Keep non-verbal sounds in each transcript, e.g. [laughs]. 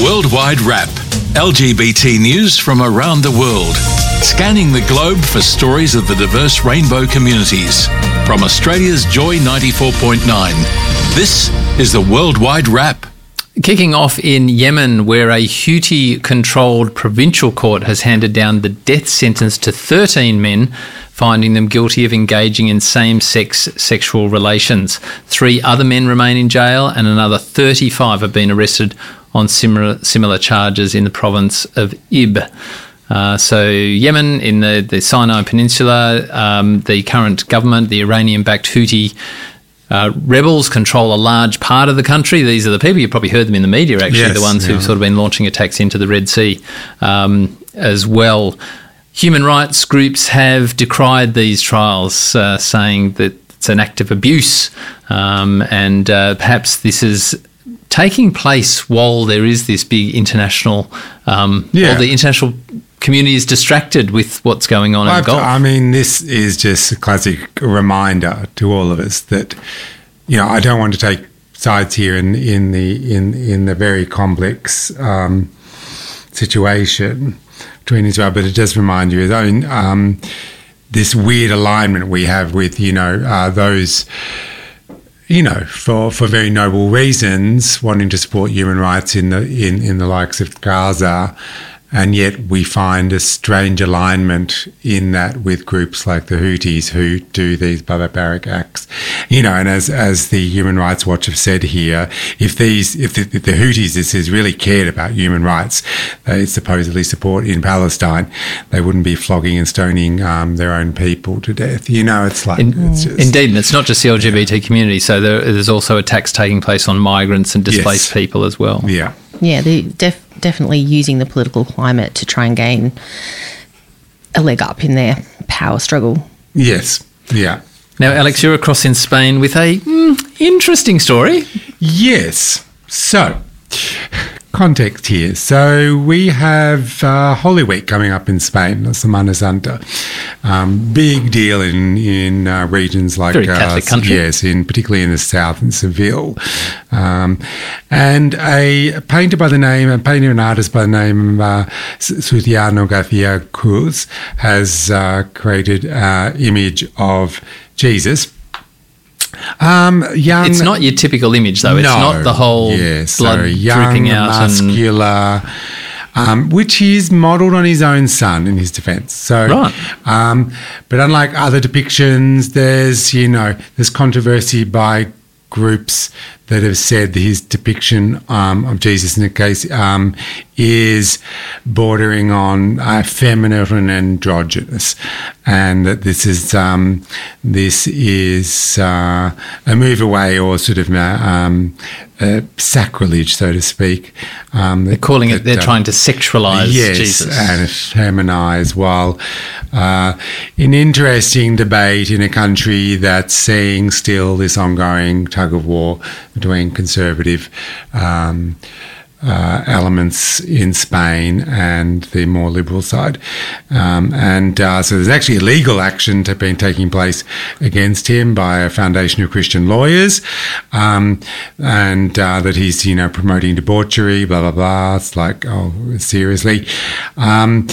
Worldwide Wrap LGBT news from around the world. Scanning the globe for stories of the diverse rainbow communities. From Australia's Joy 94.9, this is the Worldwide Wrap. Kicking off in Yemen, where a Houthi controlled provincial court has handed down the death sentence to 13 men, finding them guilty of engaging in same sex sexual relations. Three other men remain in jail, and another 35 have been arrested on similar, similar charges in the province of Ibb. Uh, so, Yemen in the, the Sinai Peninsula, um, the current government, the Iranian backed Houthi uh, rebels control a large part of the country. These are the people, you've probably heard them in the media actually, Yes, the ones yeah. who've sort of been launching attacks into the Red Sea um, as well. Human rights groups have decried these trials, uh, saying that it's an act of abuse, um, and uh, perhaps this is taking place while there is this big international, um, Yeah. or the international community is distracted with what's going on in Gulf. I mean, this is just a classic reminder to all of us that, you know, I don't want to take sides here in, in the in in the very complex um, situation between Israel, but it does remind you, I mean, um, this weird alignment we have with, you know, uh, those you know, for, for very noble reasons, wanting to support human rights in the in, in the likes of Gaza, and yet we find a strange alignment in that with groups like the Houthis who do these barbaric acts. You know, and as as the Human Rights Watch have said here, if these if the, if the Houthis this is really cared about human rights, they supposedly support in Palestine, they wouldn't be flogging and stoning um, their own people to death. You know, it's like In- it's just, Indeed, and it's not just the LGBT community. So there, there's also attacks taking place on migrants and displaced Yes. people as well. yeah. Yeah, they're def- definitely using the political climate to try and gain a leg up in their power struggle. Yes. Yeah. Now, Alex, you're across in Spain with a mm, interesting story. Yes. So, context here. So, we have uh, Holy Week coming up in Spain, La Semana Santa. Um, big deal in in uh, regions like Very Catholic uh, country. Yes, in particularly in the south in Seville, um, and a painter by the name, a painter and artist by the name uh, Salustiano Garcia Cruz has uh, created an image of Jesus. Um, young, It's not your typical image, though. It's not the whole yes, blood so young, dripping out. and, muscular, um, which is modelled on his own son in his defence. So, Right. um, but unlike other depictions, there's you know there's controversy by groups that have said that his depiction um, of Jesus in the case um, is bordering on uh, feminine and androgynous, and that this is um, this is uh, a move away or sort of uh, um, uh, sacrilege, so to speak. Um, they're calling it, they're uh, trying to sexualize yes, Jesus. and feminize. While uh, an interesting debate in a country that's seeing still this ongoing tug of war between conservative. Um, uh, elements in Spain and the more liberal side. Um, and uh, so there's actually a legal action to been taking place against him by a foundation of Christian lawyers, um, and uh, that he's, you know, promoting debauchery, blah, blah, blah. It's like, oh, seriously. Um,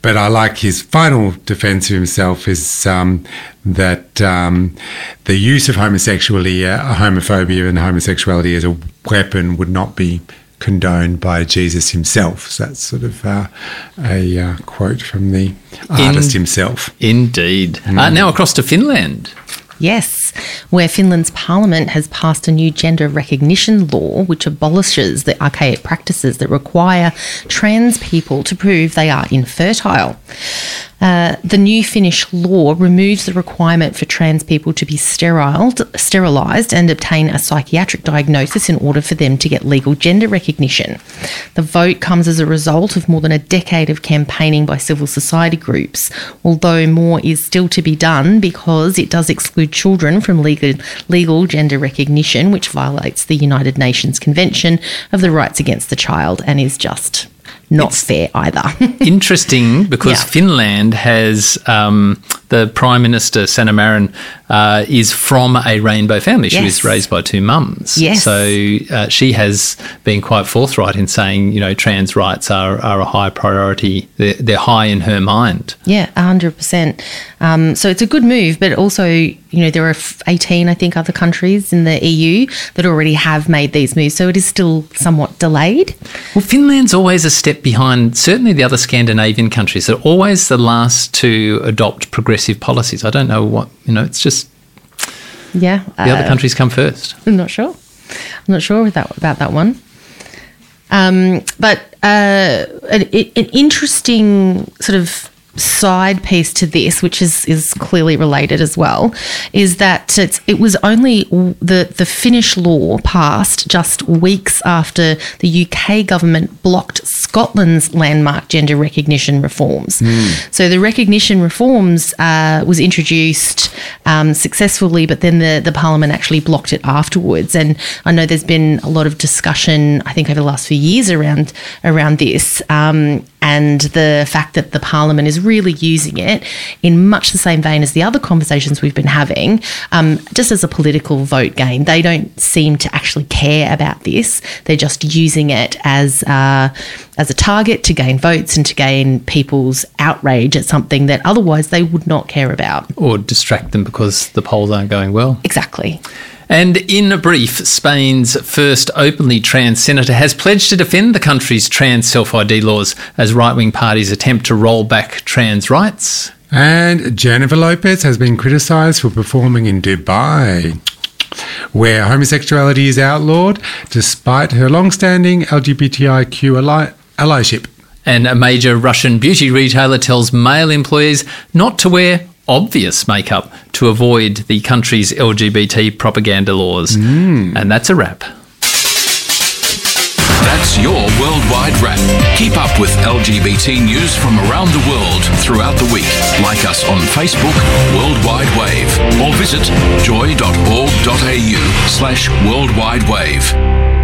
but I like his final defense of himself is um, that um, the use of homosexuality, uh, homophobia and homosexuality as a weapon would not be condoned by Jesus himself. So that's sort of uh, a uh, quote from the artist himself. Indeed. Mm. Uh, now across to Finland. Yes, where Finland's parliament has passed a new gender recognition law which abolishes the archaic practices that require trans people to prove they are infertile. Uh, the new Finnish law removes the requirement for trans people to be sterilised and obtain a psychiatric diagnosis in order for them to get legal gender recognition. The vote comes as a result of more than a decade of campaigning by civil society groups, although more is still to be done because it does exclude children from legal, legal gender recognition, which violates the United Nations Convention of the Rights Against the Child and is just not It's- fair either. [laughs] Interesting because Yeah. Finland has um, the Prime Minister, Sanna Marin, uh, is from a rainbow family. She Yes. was raised by two mums. Yes. So uh, she has been quite forthright in saying, you know, trans rights are, are a high priority. They're, they're high in her mind. Yeah, hundred percent. Um, so it's a good move, but also, you know, there are eighteen, I think, other countries in the EU that already have made these moves. So it is still somewhat delayed. Well, Finland's always a step behind, certainly the other Scandinavian countries. They're always the last to adopt progressive policies. I don't know what, you know, it's just Yeah, the uh, other countries come first. I'm not sure. I'm not sure that, about that one. Um, but uh, an, an interesting sort of side piece to this, which is is clearly related as well, is that it's, it was only the the Finnish law passed just weeks after the UK government blocked Scotland's landmark gender recognition reforms. So the recognition reforms uh, was introduced um, successfully, but then the, the Parliament actually blocked it afterwards. And I know there's been a lot of discussion, I think, over the last few years around around this. Um, and the fact that the Parliament is really using it in much the same vein as the other conversations we've been having, um, just as a political vote gain. They don't seem to actually care about this. They're just using it as uh, as a target to gain votes and to gain people's outrage at something that otherwise they would not care about. Or distract them because the polls aren't going well. Exactly. And in a brief, Spain's first openly trans senator has pledged to defend the country's trans self ID laws as right wing parties attempt to roll back trans rights. And Jennifer Lopez has been criticised for performing in Dubai, where homosexuality is outlawed, despite her long standing LGBTIQ ally- allyship. And a major Russian beauty retailer tells male employees not to wear obvious makeup to avoid the country's LGBT propaganda laws. Hmm. And that's a wrap. That's your worldwide wrap. Keep up with LGBT news from around the world throughout the week. Like us on Facebook, Worldwide Wave, or visit joy.org.au slash worldwide wave.